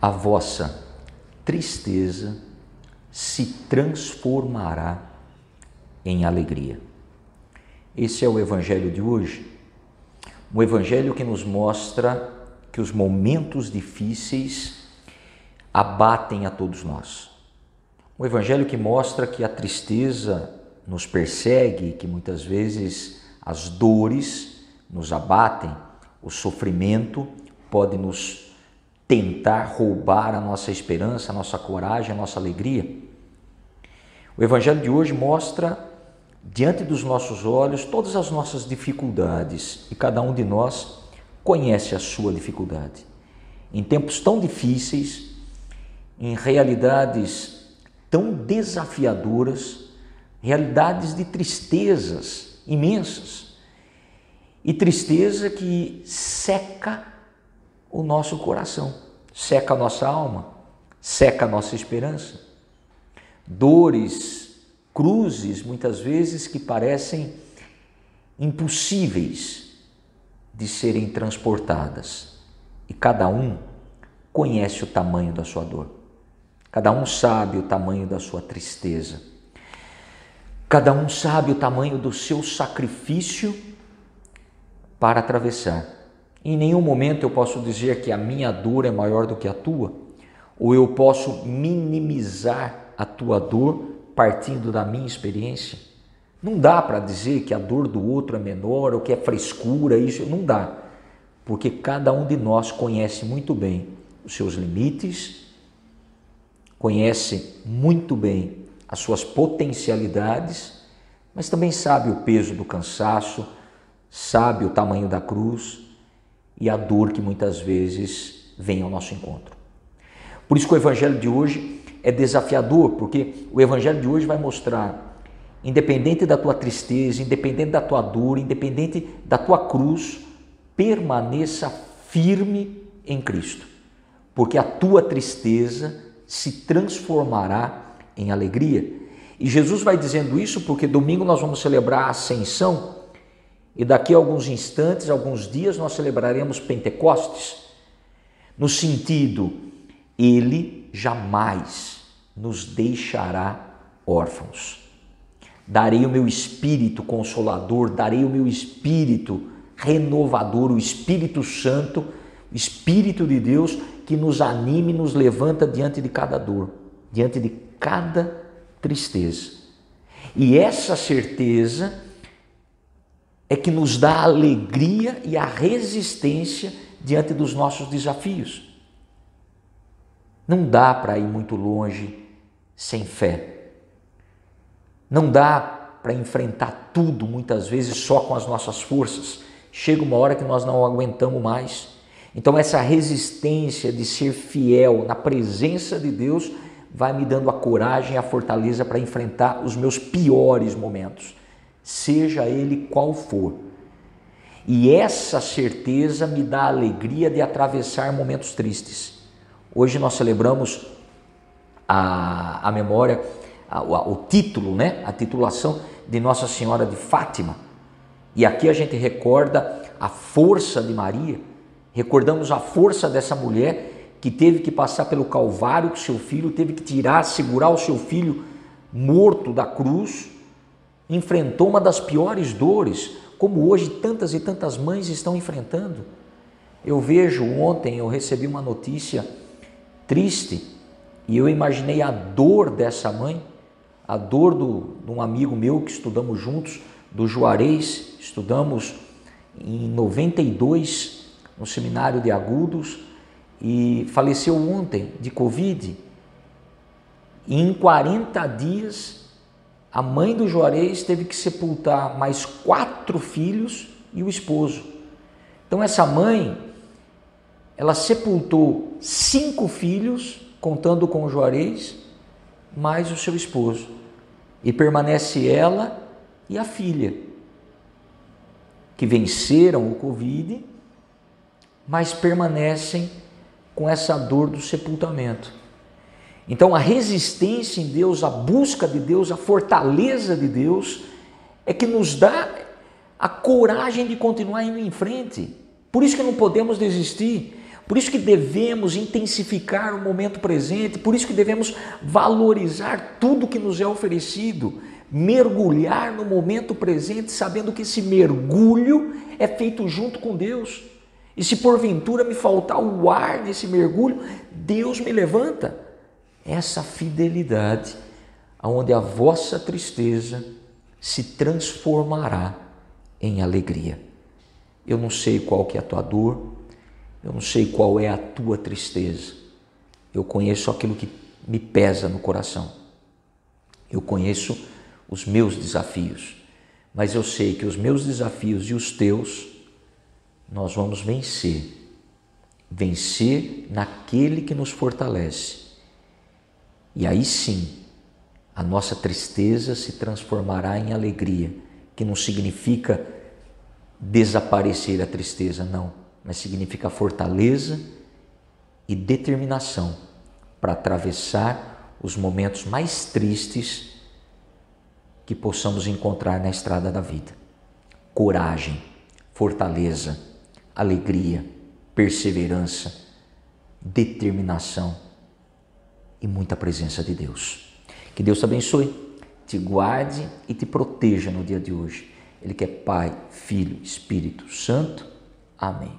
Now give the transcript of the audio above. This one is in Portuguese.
a vossa tristeza se transformará em alegria. Esse é o evangelho de hoje. Um evangelho que nos mostra que os momentos difíceis abatem a todos nós. Um evangelho que mostra que a tristeza nos persegue, que muitas vezes as dores nos abatem, o sofrimento pode nos tentar roubar a nossa esperança, a nossa coragem, a nossa alegria. O Evangelho de hoje mostra diante dos nossos olhos todas as nossas dificuldades e cada um de nós conhece a sua dificuldade. Em tempos tão difíceis, em realidades tão desafiadoras, realidades de tristezas imensas e tristeza que seca o nosso coração, seca a nossa alma, seca a nossa esperança. Dores, cruzes, muitas vezes que parecem impossíveis de serem transportadas. E cada um conhece o tamanho da sua dor. Cada um sabe o tamanho da sua tristeza. Cada um sabe o tamanho do seu sacrifício para atravessar em nenhum momento eu posso dizer que a minha dor é maior do que a tua, ou eu posso minimizar a tua dor partindo da minha experiência. Não dá para dizer que a dor do outro é menor ou que é frescura, isso não dá, porque cada um de nós conhece muito bem os seus limites, conhece muito bem as suas potencialidades, mas também sabe o peso do cansaço, sabe o tamanho da cruz e a dor que muitas vezes vem ao nosso encontro. Por isso que o evangelho de hoje é desafiador, porque o evangelho de hoje vai mostrar, independente da tua tristeza, independente da tua dor, independente da tua cruz, permaneça firme em Cristo, porque a tua tristeza se transformará em alegria. E Jesus vai dizendo isso porque domingo nós vamos celebrar a ascensão e daqui a alguns instantes, alguns dias, nós celebraremos Pentecostes, no sentido, Ele jamais nos deixará órfãos. Darei o meu espírito consolador, darei o meu espírito renovador, o Espírito Santo, o Espírito de Deus que nos anime e nos levanta diante de cada dor, diante de cada tristeza. E essa certeza é que nos dá a alegria e a resistência diante dos nossos desafios. Não dá para ir muito longe sem fé. Não dá para enfrentar tudo muitas vezes só com as nossas forças. Chega uma hora que nós não aguentamos mais. Então, essa resistência de ser fiel na presença de Deus vai me dando a coragem e a fortaleza para enfrentar os meus piores momentos seja ele qual for. E essa certeza me dá a alegria de atravessar momentos tristes. Hoje nós celebramos a, a memória, a, o, título, né? a titulação de Nossa Senhora de Fátima. E aqui a gente recorda a força de Maria, recordamos a força dessa mulher que teve que passar pelo Calvário com seu filho, teve que tirar, segurar o seu filho morto da cruz enfrentou uma das piores dores, como hoje tantas e tantas mães estão enfrentando. Eu vejo ontem, eu recebi uma notícia triste e eu imaginei a dor dessa mãe, a dor do, de um amigo meu que estudamos juntos, do Juarez, estudamos em 92 no seminário de Agudos e faleceu ontem de Covid. E em 40 dias a mãe do Juarez teve que sepultar mais quatro filhos e o esposo. Então essa mãe, ela sepultou cinco filhos, contando com o Juarez, mais o seu esposo. E permanece ela e a filha, que venceram o Covid, mas permanecem com essa dor do sepultamento. Então, a resistência em Deus, a busca de Deus, a fortaleza de Deus é que nos dá a coragem de continuar indo em frente. Por isso que não podemos desistir, Por isso que devemos intensificar o momento presente, por isso que devemos valorizar tudo que nos é oferecido, mergulhar no momento presente, sabendo que esse mergulho é feito junto com Deus. E se porventura me faltar o ar nesse mergulho, Deus me levanta. Essa fidelidade, aonde a vossa tristeza se transformará em alegria. Eu não sei qual que é a tua dor, eu não sei qual é a tua tristeza. Eu conheço aquilo que me pesa no coração. Eu conheço os meus desafios, mas eu sei que os meus desafios e os teus nós vamos vencer. Vencer naquele que nos fortalece. E aí sim, a nossa tristeza se transformará em alegria, que não significa desaparecer a tristeza, não mas significa fortaleza e determinação para atravessar os momentos mais tristes que possamos encontrar na estrada da vida. Coragem, fortaleza, alegria, perseverança, determinação e muita presença de Deus. Que Deus te abençoe, te guarde e te proteja no dia de hoje. Ele que é Pai, Filho, Espírito Santo. Amém.